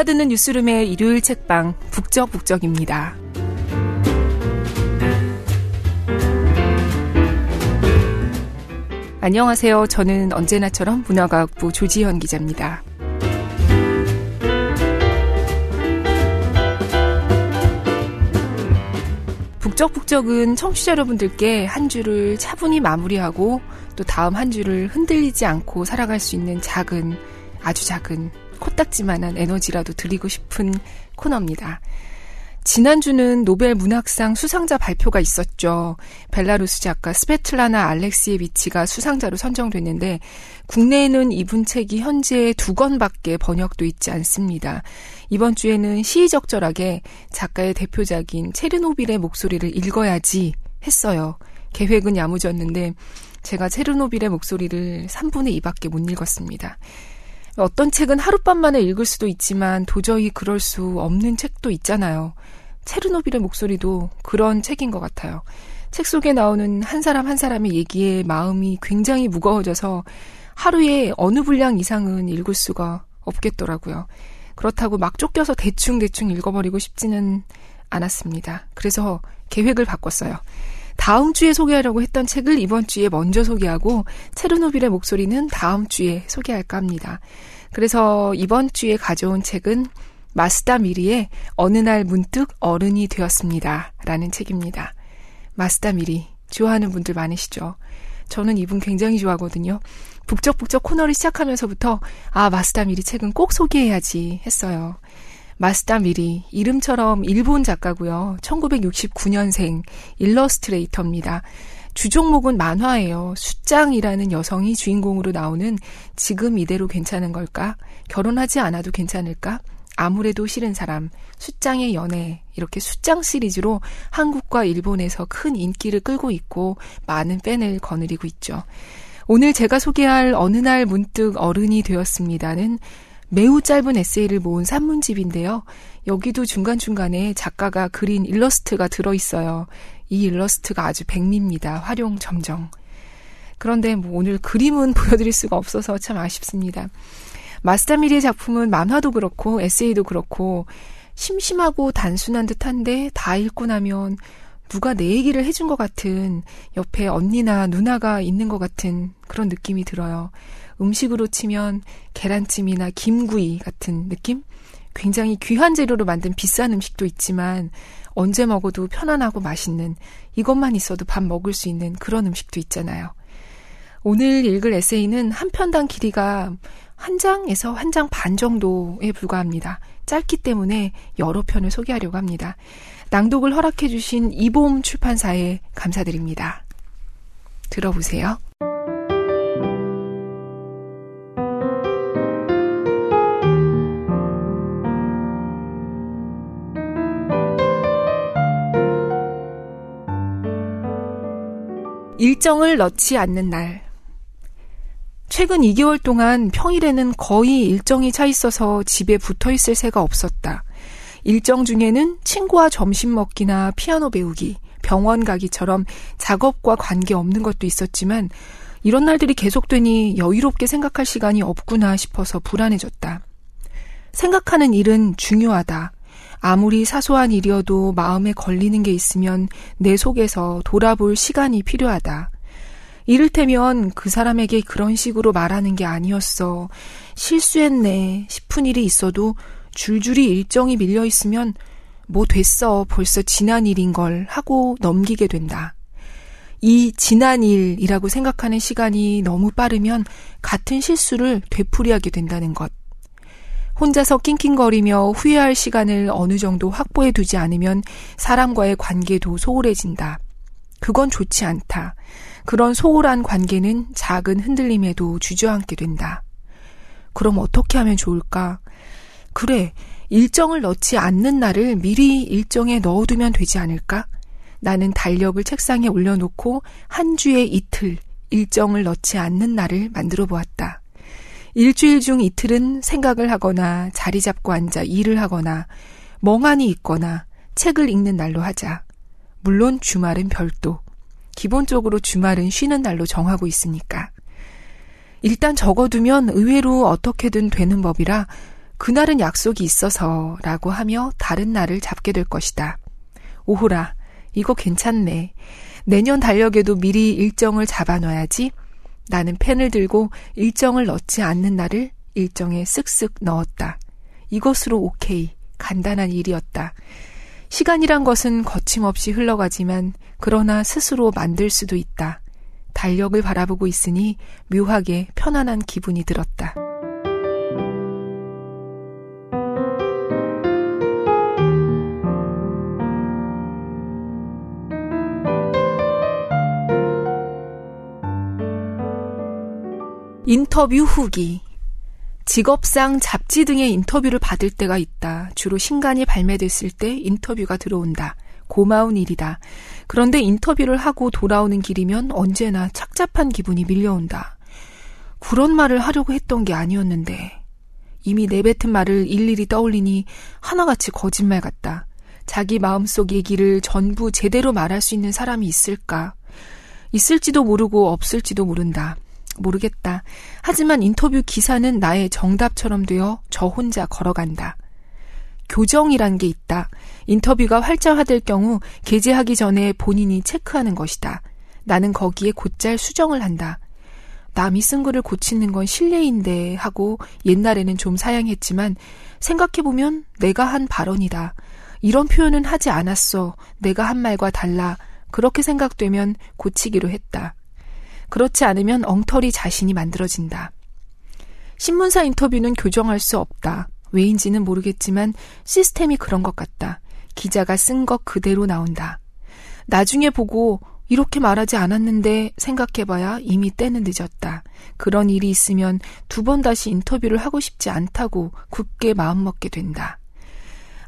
골라듣는 뉴스룸의 일요일 책방 북적북적입니다. 안녕하세요. 저는 언제나처럼 문화과학부 조지현 기자입니다. 북적북적은 청취자 여러분들께 한 주를 차분히 마무리하고 또 다음 한 주를 흔들리지 않고 살아갈 수 있는 작은, 아주 작은, 코딱지만한 에너지라도 드리고 싶은 코너입니다. 지난주는 노벨 문학상 수상자 발표가 있었죠. 벨라루스 작가 스베틀라나 알렉시에비치가 수상자로 선정됐는데 국내에는 이분 책이 현재 두 권밖에 번역돼 있지 않습니다. 이번 주에는 시의적절하게 작가의 대표작인 체르노빌의 목소리를 읽어야지 했어요. 계획은 야무졌는데 제가 체르노빌의 목소리를 3분의 2밖에 못 읽었습니다. 어떤 책은 하룻밤 만에 읽을 수도 있지만 도저히 그럴 수 없는 책도 있잖아요. 체르노빌의 목소리도 그런 책인 것 같아요. 책 속에 나오는 한 사람 한 사람의 얘기에 마음이 굉장히 무거워져서 하루에 어느 분량 이상은 읽을 수가 없겠더라고요. 그렇다고 막 쫓겨서 대충대충 읽어버리고 싶지는 않았습니다. 그래서 계획을 바꿨어요. 다음 주에 소개하려고 했던 책을 이번 주에 먼저 소개하고 체르노빌의 목소리는 다음 주에 소개할까 합니다. 그래서 이번 주에 가져온 책은 마스다 미리의 어느 날 문득 어른이 되었습니다. 라는 책입니다. 마스다 미리 좋아하는 분들 많으시죠? 저는 이분 굉장히 좋아하거든요. 북적북적 코너를 시작하면서부터 아 마스다 미리 책은 꼭 소개해야지 했어요. 마스다 미리 이름처럼 일본 작가고요. 1969년생 일러스트레이터입니다. 주종목은 만화예요. 숫장이라는 여성이 주인공으로 나오는 지금 이대로 괜찮은 걸까? 결혼하지 않아도 괜찮을까? 아무래도 싫은 사람, 숫장의 연애, 이렇게 숫장 시리즈로 한국과 일본에서 큰 인기를 끌고 있고 많은 팬을 거느리고 있죠. 오늘 제가 소개할 어느 날 문득 어른이 되었습니다는 매우 짧은 에세이를 모은 산문집인데요. 여기도 중간중간에 작가가 그린 일러스트가 들어있어요. 이 일러스트가 아주 백미입니다. 활용 점정. 그런데 뭐 오늘 그림은 보여드릴 수가 없어서 참 아쉽습니다. 마스타미리의 작품은 만화도 그렇고 에세이도 그렇고 심심하고 단순한 듯한데 다 읽고 나면 누가 내 얘기를 해준 것 같은 옆에 언니나 누나가 있는 것 같은 그런 느낌이 들어요. 음식으로 치면 계란찜이나 김구이 같은 느낌? 굉장히 귀한 재료로 만든 비싼 음식도 있지만 언제 먹어도 편안하고 맛있는 이것만 있어도 밥 먹을 수 있는 그런 음식도 있잖아요. 오늘 읽을 에세이는 한 편당 길이가 한 장에서 한 장 반 정도에 불과합니다. 짧기 때문에 여러 편을 소개하려고 합니다. 낭독을 허락해 주신 이봄 출판사에 감사드립니다. 들어보세요. 일정을 넣지 않는 날. 최근 2개월 동안 평일에는 거의 일정이 차 있어서 집에 붙어 있을 새가 없었다. 일정 중에는 친구와 점심 먹기나 피아노 배우기, 병원 가기처럼 작업과 관계 없는 것도 있었지만 이런 날들이 계속되니 여유롭게 생각할 시간이 없구나 싶어서 불안해졌다. 생각하는 일은 중요하다. 아무리 사소한 일이어도 마음에 걸리는 게 있으면 내 속에서 돌아볼 시간이 필요하다. 이를테면 그 사람에게 그런 식으로 말하는 게 아니었어. 실수했네 싶은 일이 있어도 줄줄이 일정이 밀려 있으면 뭐 됐어. 벌써 지난 일인 걸 하고 넘기게 된다. 이 지난 일이라고 생각하는 시간이 너무 빠르면 같은 실수를 되풀이하게 된다는 것. 혼자서 낑낑거리며 후회할 시간을 어느 정도 확보해 두지 않으면 사람과의 관계도 소홀해진다. 그건 좋지 않다. 그런 소홀한 관계는 작은 흔들림에도 주저앉게 된다. 그럼 어떻게 하면 좋을까? 그래, 일정을 넣지 않는 날을 미리 일정에 넣어두면 되지 않을까? 나는 달력을 책상에 올려놓고 한 주에 이틀 일정을 넣지 않는 날을 만들어 보았다. 일주일 중 이틀은 생각을 하거나 자리 잡고 앉아 일을 하거나 멍하니 있거나 책을 읽는 날로 하자. 물론 주말은 별도. 기본적으로 주말은 쉬는 날로 정하고 있으니까. 일단 적어두면 의외로 어떻게든 되는 법이라 그날은 약속이 있어서 라고 하며 다른 날을 잡게 될 것이다. 오호라, 이거 괜찮네. 내년 달력에도 미리 일정을 잡아놔야지. 나는 펜을 들고 일정을 넣지 않는 날을 일정에 쓱쓱 넣었다. 이것으로 오케이. 간단한 일이었다. 시간이란 것은 거침없이 흘러가지만 그러나 스스로 만들 수도 있다. 달력을 바라보고 있으니 묘하게 편안한 기분이 들었다. 인터뷰 후기. 직업상 잡지 등의 인터뷰를 받을 때가 있다. 주로 신간이 발매됐을 때 인터뷰가 들어온다. 고마운 일이다. 그런데 인터뷰를 하고 돌아오는 길이면 언제나 착잡한 기분이 밀려온다. 그런 말을 하려고 했던 게 아니었는데. 이미 내뱉은 말을 일일이 떠올리니 하나같이 거짓말 같다. 자기 마음속 얘기를 전부 제대로 말할 수 있는 사람이 있을까? 있을지도 모르고 없을지도 모른다. 모르겠다. 하지만 인터뷰 기사는 나의 정답처럼 되어 저 혼자 걸어간다. 교정이란 게 있다. 인터뷰가 활자화될 경우 게재하기 전에 본인이 체크하는 것이다. 나는 거기에 곧잘 수정을 한다. 남이 쓴 글을 고치는 건 실례인데 하고 옛날에는 좀 사양했지만 생각해보면 내가 한 발언이다. 이런 표현은 하지 않았어. 내가 한 말과 달라. 그렇게 생각되면 고치기로 했다. 그렇지 않으면 엉터리 자신이 만들어진다. 신문사 인터뷰는 교정할 수 없다. 왜인지는 모르겠지만 시스템이 그런 것 같다. 기자가 쓴 것 그대로 나온다. 나중에 보고 이렇게 말하지 않았는데 생각해봐야 이미 때는 늦었다. 그런 일이 있으면 두 번 다시 인터뷰를 하고 싶지 않다고 굳게 마음먹게 된다.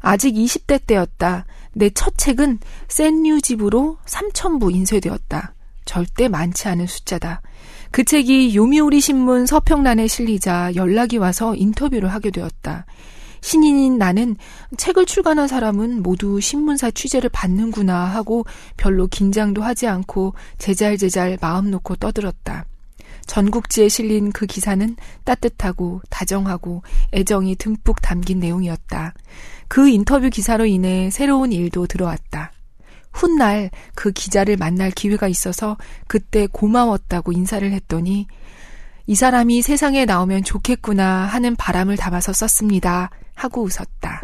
아직 20대 때였다. 내 첫 책은 센 뉴집으로 3천부 인쇄되었다. 절대 많지 않은 숫자다. 그 책이 요미우리 신문 서평란에 실리자 연락이 와서 인터뷰를 하게 되었다. 신인인 나는 책을 출간한 사람은 모두 신문사 취재를 받는구나 하고 별로 긴장도 하지 않고 제잘제잘 마음 놓고 떠들었다. 전국지에 실린 그 기사는 따뜻하고 다정하고 애정이 듬뿍 담긴 내용이었다. 그 인터뷰 기사로 인해 새로운 일도 들어왔다. 훗날 그 기자를 만날 기회가 있어서 그때 고마웠다고 인사를 했더니 이 사람이 세상에 나오면 좋겠구나 하는 바람을 담아서 썼습니다. 하고 웃었다.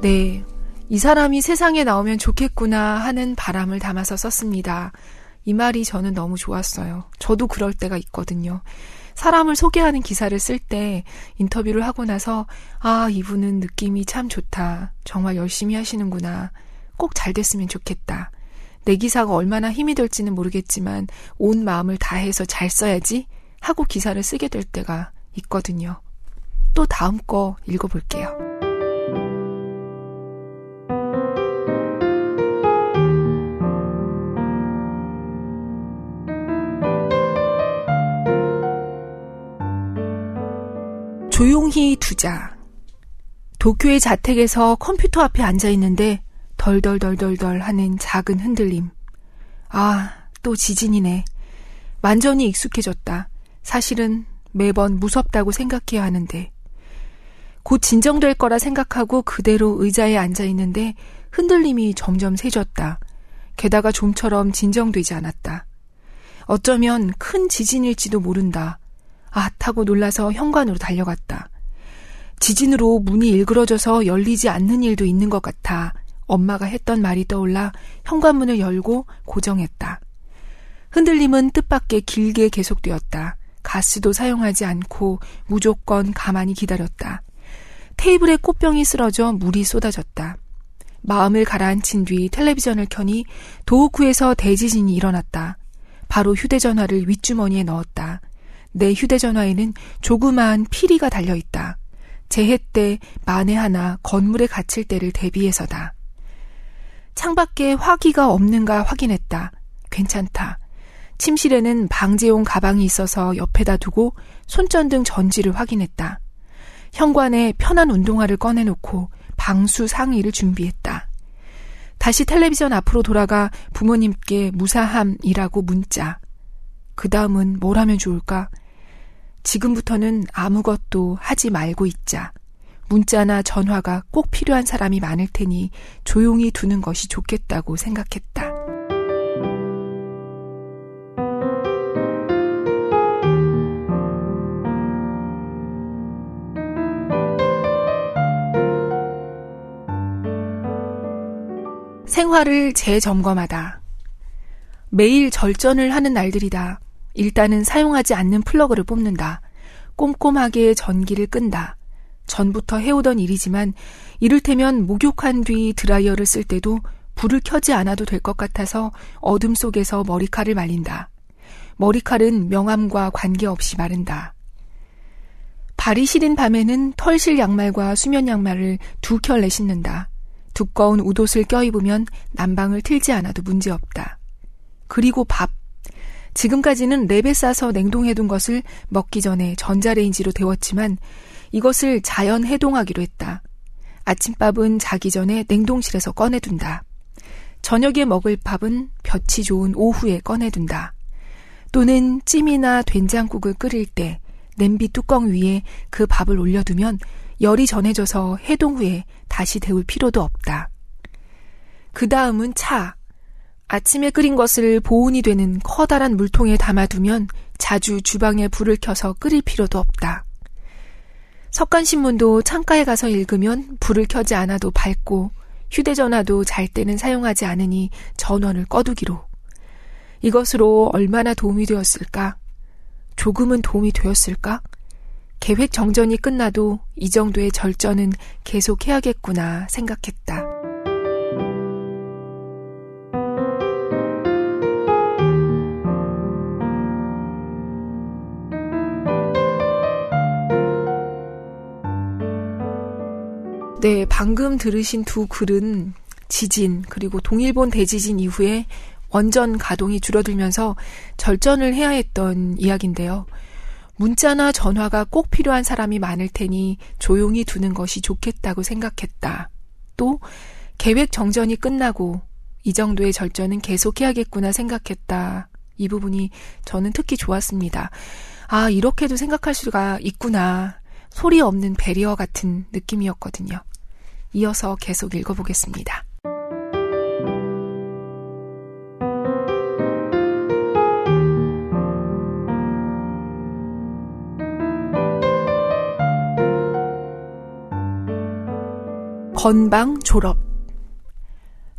네. 이 사람이 세상에 나오면 좋겠구나 하는 바람을 담아서 썼습니다. 이 말이 저는 너무 좋았어요. 저도 그럴 때가 있거든요. 사람을 소개하는 기사를 쓸 때 인터뷰를 하고 나서 아, 이분은 느낌이 참 좋다. 정말 열심히 하시는구나. 꼭 잘 됐으면 좋겠다. 내 기사가 얼마나 힘이 될지는 모르겠지만 온 마음을 다해서 잘 써야지 하고 기사를 쓰게 될 때가 있거든요. 또 다음 거 읽어볼게요. 조용히 두자. 도쿄의 자택에서 컴퓨터 앞에 앉아 있는데 덜덜덜덜덜 하는 작은 흔들림. 아, 또 지진이네. 완전히 익숙해졌다. 사실은 매번 무섭다고 생각해야 하는데. 곧 진정될 거라 생각하고 그대로 의자에 앉아 있는데 흔들림이 점점 세졌다. 게다가 좀처럼 진정되지 않았다. 어쩌면 큰 지진일지도 모른다. 아, 타고 놀라서 현관으로 달려갔다. 지진으로 문이 일그러져서 열리지 않는 일도 있는 것 같아 엄마가 했던 말이 떠올라 현관문을 열고 고정했다. 흔들림은 뜻밖의 길게 계속되었다. 가스도 사용하지 않고 무조건 가만히 기다렸다. 테이블에 꽃병이 쓰러져 물이 쏟아졌다. 마음을 가라앉힌 뒤 텔레비전을 켜니 도호쿠에서 대지진이 일어났다. 바로 휴대전화를 윗주머니에 넣었다. 내 휴대전화에는 조그마한 피리가 달려 있다. 재해 때 만에 하나 건물에 갇힐 때를 대비해서다. 창밖에 화기가 없는가 확인했다. 괜찮다. 침실에는 방제용 가방이 있어서 옆에다 두고 손전등 전지를 확인했다. 현관에 편한 운동화를 꺼내놓고 방수 상의를 준비했다. 다시 텔레비전 앞으로 돌아가 부모님께 무사함이라고 문자. 그 다음은 뭘 하면 좋을까? 지금부터는 아무것도 하지 말고 있자. 문자나 전화가 꼭 필요한 사람이 많을 테니 조용히 두는 것이 좋겠다고 생각했다. 생활을 재점검하다. 매일 절전을 하는 날들이다. 일단은 사용하지 않는 플러그를 뽑는다. 꼼꼼하게 전기를 끈다. 전부터 해오던 일이지만 이를테면 목욕한 뒤 드라이어를 쓸 때도 불을 켜지 않아도 될 것 같아서 어둠 속에서 머리칼을 말린다. 머리칼은 명암과 관계없이 마른다. 발이 시린 밤에는 털실 양말과 수면 양말을 두 켤레 신는다. 두꺼운 우옷을 껴입으면 난방을 틀지 않아도 문제없다. 그리고 밥. 지금까지는 랩에 싸서 냉동해둔 것을 먹기 전에 전자레인지로 데웠지만 이것을 자연 해동하기로 했다. 아침밥은 자기 전에 냉동실에서 꺼내둔다. 저녁에 먹을 밥은 볕이 좋은 오후에 꺼내둔다. 또는 찜이나 된장국을 끓일 때 냄비 뚜껑 위에 그 밥을 올려두면 열이 전해져서 해동 후에 다시 데울 필요도 없다. 그 다음은 차. 아침에 끓인 것을 보온이 되는 커다란 물통에 담아두면 자주 주방에 불을 켜서 끓일 필요도 없다. 석간신문도 창가에 가서 읽으면 불을 켜지 않아도 밝고 휴대전화도 잘 때는 사용하지 않으니 전원을 꺼두기로. 이것으로 얼마나 도움이 되었을까? 조금은 도움이 되었을까? 계획 정전이 끝나도 이 정도의 절전은 계속해야겠구나 생각했다. 네, 방금 들으신 두 글은 지진, 그리고 동일본 대지진 이후에 원전 가동이 줄어들면서 절전을 해야 했던 이야기인데요. 문자나 전화가 꼭 필요한 사람이 많을 테니 조용히 두는 것이 좋겠다고 생각했다. 또 계획 정전이 끝나고 이 정도의 절전은 계속해야겠구나 생각했다. 이 부분이 저는 특히 좋았습니다. 아, 이렇게도 생각할 수가 있구나. 소리 없는 배리어 같은 느낌이었거든요. 이어서 계속 읽어보겠습니다. 건방 졸업.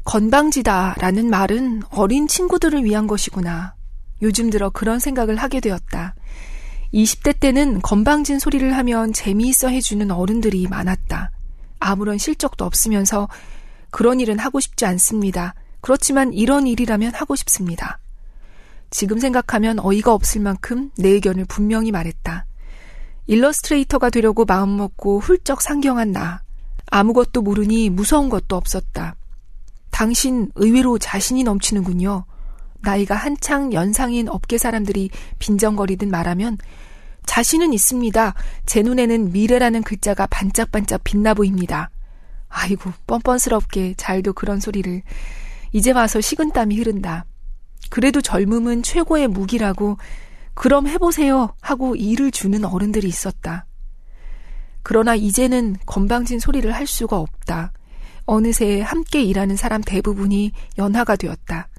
건방지다 라는 말은 어린 친구들을 위한 것이구나. 요즘 들어 그런 생각을 하게 되었다. 20대 때는 건방진 소리를 하면 재미있어 해주는 어른들이 많았다. 아무런 실적도 없으면서 그런 일은 하고 싶지 않습니다. 그렇지만 이런 일이라면 하고 싶습니다. 지금 생각하면 어이가 없을 만큼 내 의견을 분명히 말했다. 일러스트레이터가 되려고 마음먹고 훌쩍 상경한 나. 아무것도 모르니 무서운 것도 없었다. 당신 의외로 자신이 넘치는군요. 나이가 한창 연상인 업계 사람들이 빈정거리듯 말하면 자신은 있습니다. 제 눈에는 미래라는 글자가 반짝반짝 빛나 보입니다. 아이고, 뻔뻔스럽게 잘도 그런 소리를. 이제 와서 식은땀이 흐른다. 그래도 젊음은 최고의 무기라고, 그럼 해보세요 하고 일을 주는 어른들이 있었다. 그러나 이제는 건방진 소리를 할 수가 없다. 어느새 함께 일하는 사람 대부분이 연하가 되었다.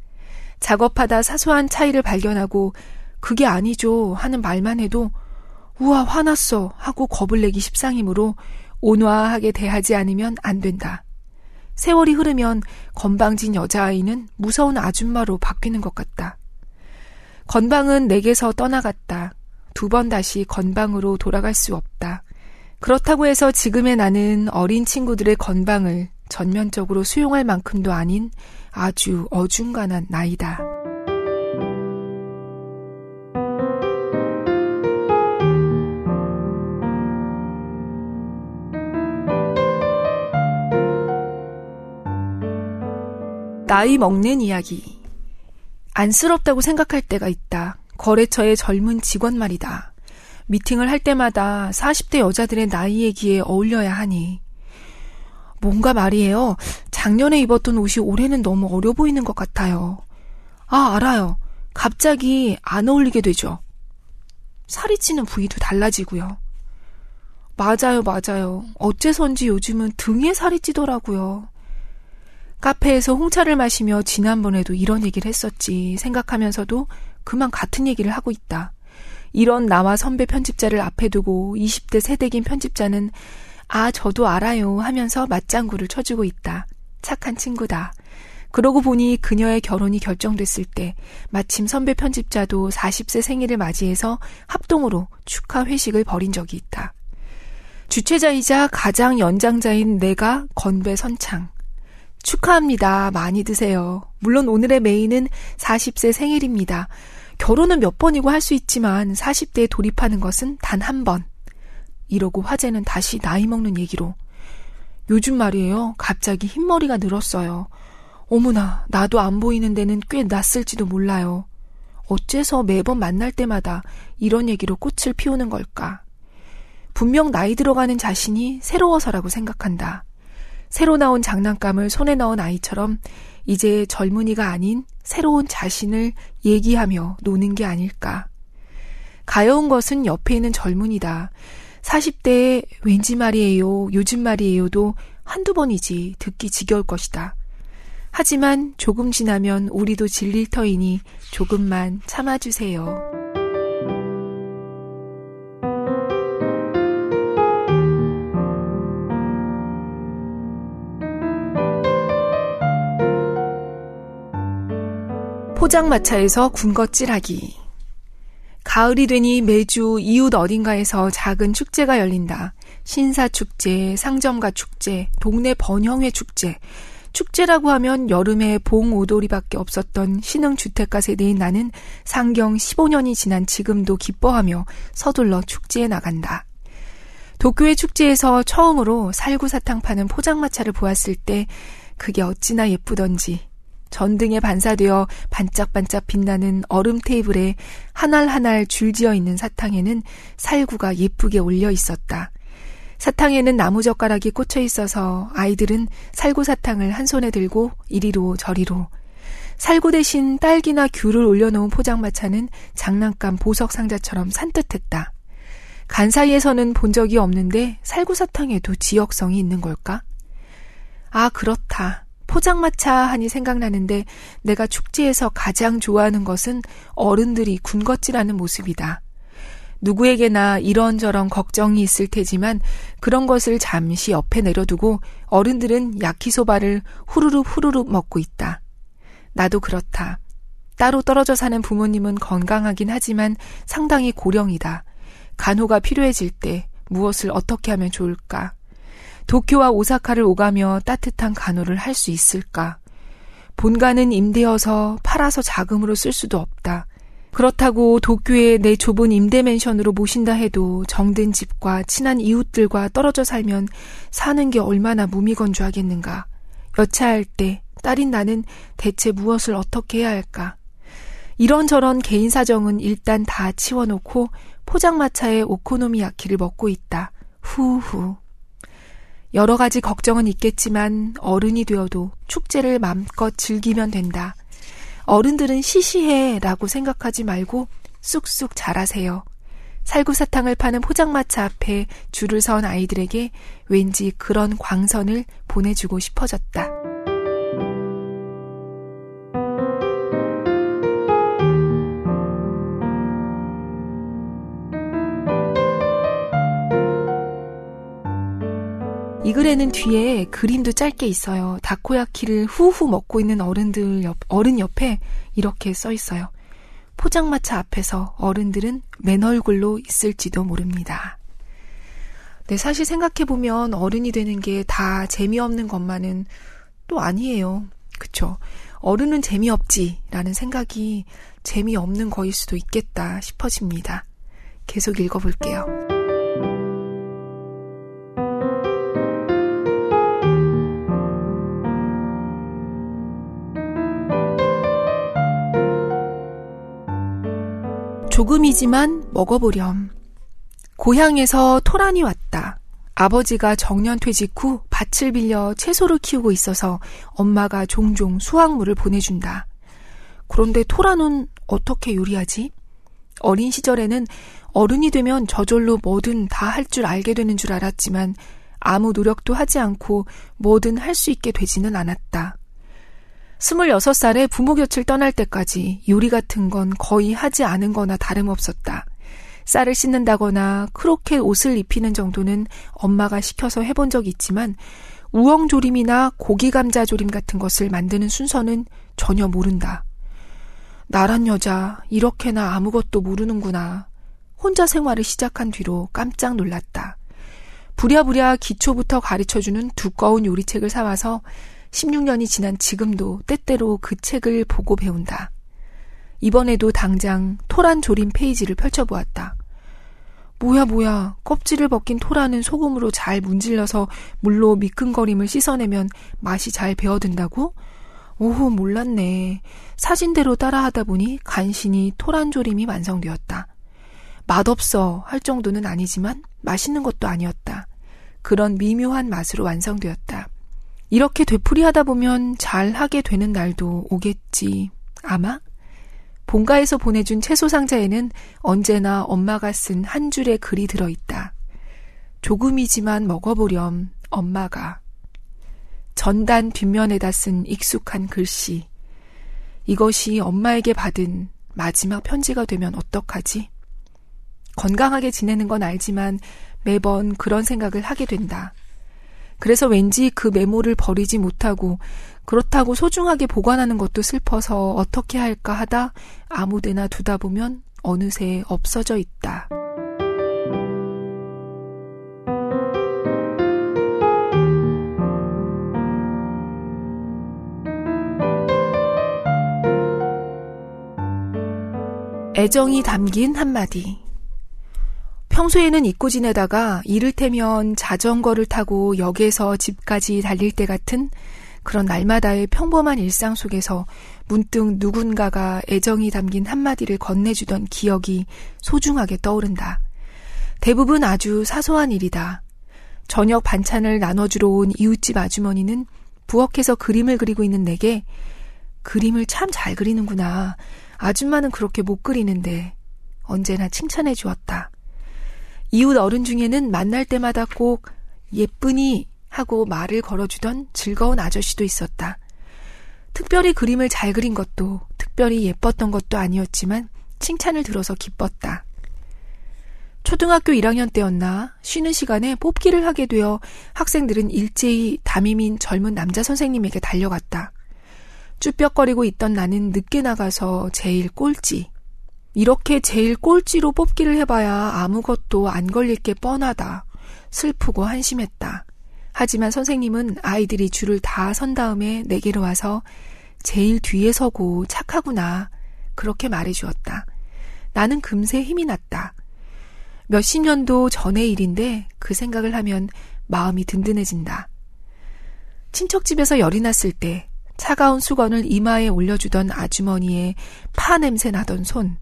작업하다 사소한 차이를 발견하고 그게 아니죠 하는 말만 해도 우와, 화났어. 하고 겁을 내기 십상이므로 온화하게 대하지 않으면 안 된다. 세월이 흐르면 건방진 여자아이는 무서운 아줌마로 바뀌는 것 같다. 건방은 내게서 떠나갔다. 두 번 다시 건방으로 돌아갈 수 없다. 그렇다고 해서 지금의 나는 어린 친구들의 건방을 전면적으로 수용할 만큼도 아닌 아주 어중간한 나이다. 나이 먹는 이야기. 안쓰럽다고 생각할 때가 있다. 거래처의 젊은 직원 말이다. 미팅을 할 때마다 40대 여자들의 나이 얘기에 어울려야 하니. 뭔가 말이에요. 작년에 입었던 옷이 올해는 너무 어려 보이는 것 같아요. 아, 알아요. 갑자기 안 어울리게 되죠. 살이 찌는 부위도 달라지고요. 맞아요, 맞아요. 어째선지 요즘은 등에 살이 찌더라고요. 카페에서 홍차를 마시며 지난번에도 이런 얘기를 했었지 생각하면서도 그만 같은 얘기를 하고 있다. 이런 나와 선배 편집자를 앞에 두고 20대 세대긴 편집자는 아, 저도 알아요 하면서 맞장구를 쳐주고 있다. 착한 친구다. 그러고 보니 그녀의 결혼이 결정됐을 때 마침 선배 편집자도 40세 생일을 맞이해서 합동으로 축하 회식을 벌인 적이 있다. 주최자이자 가장 연장자인 내가 건배 선창. 축하합니다. 많이 드세요. 물론 오늘의 메인은 40세 생일입니다. 결혼은 몇 번이고 할 수 있지만 40대에 돌입하는 것은 단 한 번. 이러고 화제는 다시 나이 먹는 얘기로. 요즘 말이에요. 갑자기 흰머리가 늘었어요. 어머나, 나도 안 보이는 데는 꽤 낯설지도 몰라요. 어째서 매번 만날 때마다 이런 얘기로 꽃을 피우는 걸까? 분명 나이 들어가는 자신이 새로워서라고 생각한다. 새로 나온 장난감을 손에 넣은 아이처럼 이제 젊은이가 아닌 새로운 자신을 얘기하며 노는 게 아닐까. 가여운 것은 옆에 있는 젊은이다. 40대에 왠지 말이에요, 요즘 말이에요도 한두 번이지 듣기 지겨울 것이다. 하지만 조금 지나면 우리도 질릴 터이니 조금만 참아주세요. 포장마차에서 군것질하기. 가을이 되니 매주 이웃 어딘가에서 작은 축제가 열린다. 신사축제, 상점가 축제, 동네 번영회 축제. 축제라고 하면 여름에 봉 오돌이밖에 없었던 신흥주택가 세대인 나는 상경 15년이 지난 지금도 기뻐하며 서둘러 축제에 나간다. 도쿄의 축제에서 처음으로 살구사탕 파는 포장마차를 보았을 때 그게 어찌나 예쁘던지 전등에 반사되어 반짝반짝 빛나는 얼음 테이블에 한알한알 줄지어 있는 사탕에는 살구가 예쁘게 올려 있었다. 사탕에는 나무젓가락이 꽂혀 있어서 아이들은 살구 사탕을 한 손에 들고 이리로 저리로 살구 대신 딸기나 귤을 올려놓은 포장마차는 장난감 보석 상자처럼 산뜻했다. 간 사이에서는 본 적이 없는데 살구 사탕에도 지역성이 있는 걸까? 아, 그렇다. 포장마차 하니 생각나는데 내가 축제에서 가장 좋아하는 것은 어른들이 군것질하는 모습이다. 누구에게나 이런저런 걱정이 있을 테지만 그런 것을 잠시 옆에 내려두고 어른들은 야키소바를 후루룩 후루룩 먹고 있다. 나도 그렇다. 따로 떨어져 사는 부모님은 건강하긴 하지만 상당히 고령이다. 간호가 필요해질 때 무엇을 어떻게 하면 좋을까? 도쿄와 오사카를 오가며 따뜻한 간호를 할 수 있을까? 본가는 임대여서 팔아서 자금으로 쓸 수도 없다. 그렇다고 도쿄에 내 좁은 임대 맨션으로 모신다 해도 정든 집과 친한 이웃들과 떨어져 살면 사는 게 얼마나 무미건조하겠는가. 여차할 때 딸인 나는 대체 무엇을 어떻게 해야 할까? 이런저런 개인 사정은 일단 다 치워놓고 포장마차에 오코노미야키를 먹고 있다. 후후. 여러 가지 걱정은 있겠지만 어른이 되어도 축제를 맘껏 즐기면 된다. 어른들은 시시해 라고 생각하지 말고 쑥쑥 자라세요. 살구사탕을 파는 포장마차 앞에 줄을 선 아이들에게 왠지 그런 광선을 보내주고 싶어졌다. 이 글에는 뒤에 그림도 짧게 있어요. 다코야키를 후후 먹고 있는 어른들 옆, 어른 옆에 이렇게 써 있어요. 포장마차 앞에서 어른들은 맨 얼굴로 있을지도 모릅니다. 네, 사실 생각해보면 어른이 되는 게 다 재미없는 것만은 또 아니에요. 그쵸? 어른은 재미없지라는 생각이 재미없는 거일 수도 있겠다 싶어집니다. 계속 읽어볼게요. 조금이지만 먹어보렴. 고향에서 토란이 왔다. 아버지가 정년 퇴직 후 밭을 빌려 채소를 키우고 있어서 엄마가 종종 수확물을 보내준다. 그런데 토라는 어떻게 요리하지? 어린 시절에는 어른이 되면 저절로 뭐든 다 할 줄 알게 되는 줄 알았지만 아무 노력도 하지 않고 뭐든 할 수 있게 되지는 않았다. 26살에 부모 곁을 떠날 때까지 요리 같은 건 거의 하지 않은 거나 다름없었다. 쌀을 씻는다거나 크로켓 옷을 입히는 정도는 엄마가 시켜서 해본 적이 있지만 우엉조림이나 고기감자조림 같은 것을 만드는 순서는 전혀 모른다. 나란 여자, 이렇게나 아무것도 모르는구나. 혼자 생활을 시작한 뒤로 깜짝 놀랐다. 부랴부랴 기초부터 가르쳐주는 두꺼운 요리책을 사와서 16년이 지난 지금도 때때로 그 책을 보고 배운다. 이번에도 당장 토란 조림 페이지를 펼쳐보았다. 뭐야 뭐야 껍질을 벗긴 토란은 소금으로 잘 문질러서 물로 미끈거림을 씻어내면 맛이 잘 배어든다고? 오호 몰랐네. 사진대로 따라하다 보니 간신히 토란 조림이 완성되었다. 맛없어 할 정도는 아니지만 맛있는 것도 아니었다. 그런 미묘한 맛으로 완성되었다. 이렇게 되풀이하다 보면 잘 하게 되는 날도 오겠지. 아마? 본가에서 보내준 채소 상자에는 언제나 엄마가 쓴 한 줄의 글이 들어 있다. 조금이지만 먹어보렴, 엄마가. 전단 뒷면에다 쓴 익숙한 글씨. 이것이 엄마에게 받은 마지막 편지가 되면 어떡하지? 건강하게 지내는 건 알지만 매번 그런 생각을 하게 된다. 그래서 왠지 그 메모를 버리지 못하고 그렇다고 소중하게 보관하는 것도 슬퍼서 어떻게 할까 하다 아무데나 두다 보면 어느새 없어져 있다. 애정이 담긴 한마디. 평소에는 잊고 지내다가 이를테면 자전거를 타고 역에서 집까지 달릴 때 같은 그런 날마다의 평범한 일상 속에서 문득 누군가가 애정이 담긴 한마디를 건네주던 기억이 소중하게 떠오른다. 대부분 아주 사소한 일이다. 저녁 반찬을 나눠주러 온 이웃집 아주머니는 부엌에서 그림을 그리고 있는 내게 그림을 참 잘 그리는구나. 아줌마는 그렇게 못 그리는데 언제나 칭찬해 주었다. 이웃 어른 중에는 만날 때마다 꼭 예쁘니 하고 말을 걸어주던 즐거운 아저씨도 있었다. 특별히 그림을 잘 그린 것도 특별히 예뻤던 것도 아니었지만 칭찬을 들어서 기뻤다. 초등학교 1학년 때였나 쉬는 시간에 뽑기를 하게 되어 학생들은 일제히 담임인 젊은 남자 선생님에게 달려갔다. 쭈뼛거리고 있던 나는 늦게 나가서 제일 꼴찌, 이렇게 제일 꼴찌로 뽑기를 해봐야 아무것도 안 걸릴 게 뻔하다. 슬프고 한심했다. 하지만 선생님은 아이들이 줄을 다 선 다음에 내게로 와서 제일 뒤에 서고 착하구나. 그렇게 말해 주었다. 나는 금세 힘이 났다. 몇십 년도 전의 일인데 그 생각을 하면 마음이 든든해진다. 친척집에서 열이 났을 때 차가운 수건을 이마에 올려주던 아주머니의 파 냄새 나던 손,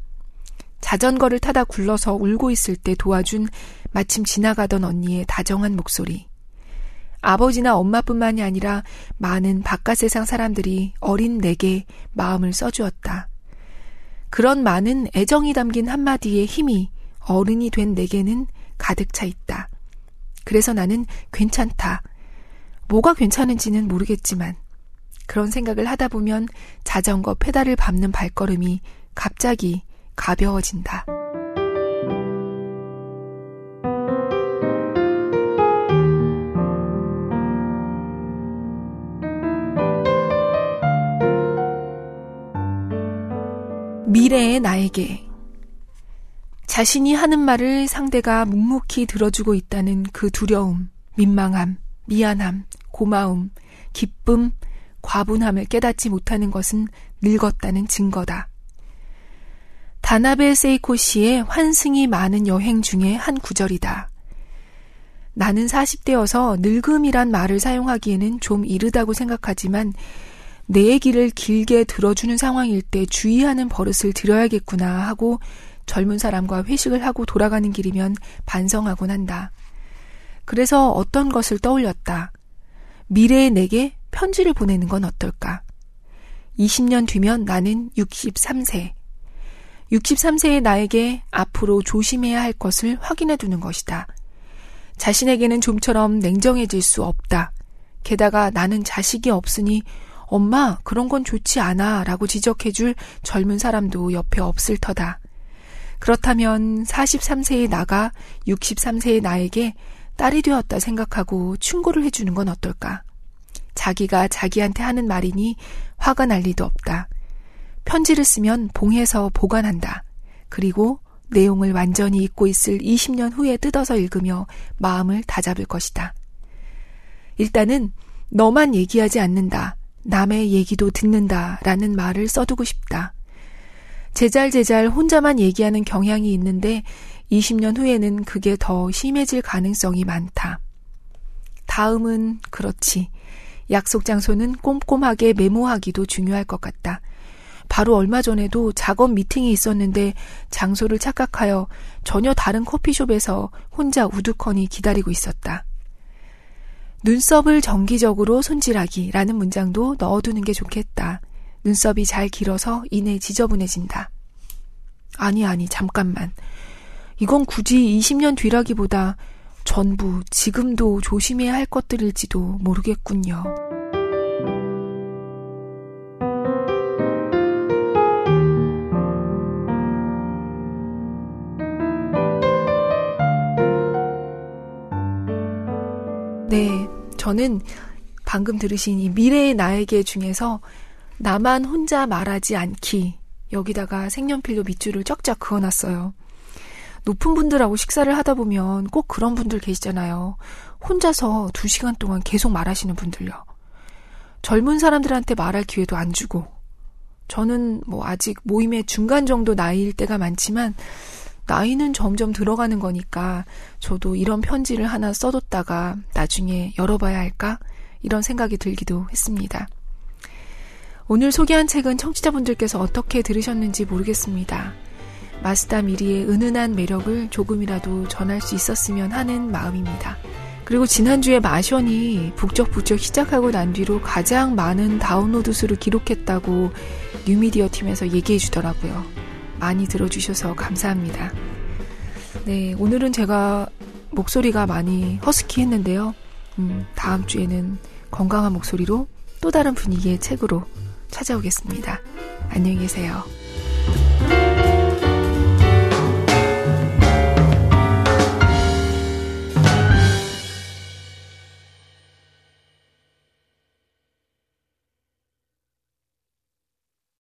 자전거를 타다 굴러서 울고 있을 때 도와준 마침 지나가던 언니의 다정한 목소리. 아버지나 엄마뿐만이 아니라 많은 바깥 세상 사람들이 어린 내게 마음을 써주었다. 그런 많은 애정이 담긴 한마디의 힘이 어른이 된 내게는 가득 차 있다. 그래서 나는 괜찮다. 뭐가 괜찮은지는 모르겠지만 그런 생각을 하다 보면 자전거 페달을 밟는 발걸음이 갑자기 가벼워진다. 미래의 나에게 자신이 하는 말을 상대가 묵묵히 들어주고 있다는 그 두려움, 민망함, 미안함, 고마움, 기쁨, 과분함을 깨닫지 못하는 것은 늙었다는 증거다. 다나베 세이코 씨의 환승이 많은 여행 중에 한 구절이다. 나는 40대여서 늙음이란 말을 사용하기에는 좀 이르다고 생각하지만 내 얘기를 길게 들어주는 상황일 때 주의하는 버릇을 들여야겠구나 하고 젊은 사람과 회식을 하고 돌아가는 길이면 반성하곤 한다. 그래서 어떤 것을 떠올렸다. 미래의 내게 편지를 보내는 건 어떨까? 20년 뒤면 나는 63세. 63세의 나에게 앞으로 조심해야 할 것을 확인해 두는 것이다. 자신에게는 좀처럼 냉정해질 수 없다. 게다가 나는 자식이 없으니 엄마, 그런 건 좋지 않아 라고 지적해 줄 젊은 사람도 옆에 없을 터다. 그렇다면 43세의 나가 63세의 나에게 딸이 되었다 생각하고 충고를 해주는 건 어떨까? 자기가 자기한테 하는 말이니 화가 날 리도 없다. 편지를 쓰면 봉해서 보관한다. 그리고 내용을 완전히 잊고 있을 20년 후에 뜯어서 읽으며 마음을 다잡을 것이다. 일단은 너만 얘기하지 않는다. 남의 얘기도 듣는다. 라는 말을 써두고 싶다. 제잘제잘 혼자만 얘기하는 경향이 있는데 20년 후에는 그게 더 심해질 가능성이 많다. 다음은 그렇지. 약속 장소는 꼼꼼하게 메모하기도 중요할 것 같다. 바로 얼마 전에도 작업 미팅이 있었는데 장소를 착각하여 전혀 다른 커피숍에서 혼자 우두커니 기다리고 있었다. 눈썹을 정기적으로 손질하기라는 문장도 넣어두는 게 좋겠다. 눈썹이 잘 길어서 이내 지저분해진다. 아니, 아니, 잠깐만. 이건 굳이 20년 뒤라기보다 전부 지금도 조심해야 할 것들일지도 모르겠군요. 네, 저는 방금 들으신 이 미래의 나에게 중에서 나만 혼자 말하지 않기 여기다가 색연필로 밑줄을 쩍쩍 그어놨어요. 높은 분들하고 식사를 하다 보면 꼭 그런 분들 계시잖아요. 혼자서 두 시간 동안 계속 말하시는 분들요. 젊은 사람들한테 말할 기회도 안 주고. 저는 뭐 아직 모임의 중간 정도 나이일 때가 많지만 나이는 점점 들어가는 거니까 저도 이런 편지를 하나 써뒀다가 나중에 열어봐야 할까? 이런 생각이 들기도 했습니다. 오늘 소개한 책은 청취자분들께서 어떻게 들으셨는지 모르겠습니다. 마스다 미리의 은은한 매력을 조금이라도 전할 수 있었으면 하는 마음입니다. 그리고 지난주에 마션이 북적북적 시작하고 난 뒤로 가장 많은 다운로드 수를 기록했다고 뉴미디어 팀에서 얘기해 주더라고요. 많이 들어주셔서 감사합니다. 네, 오늘은 제가 목소리가 많이 허스키 했는데요. 음, 다음 주에는 건강한 목소리로 또 다른 분위기의 책으로 찾아오겠습니다. 안녕히 계세요.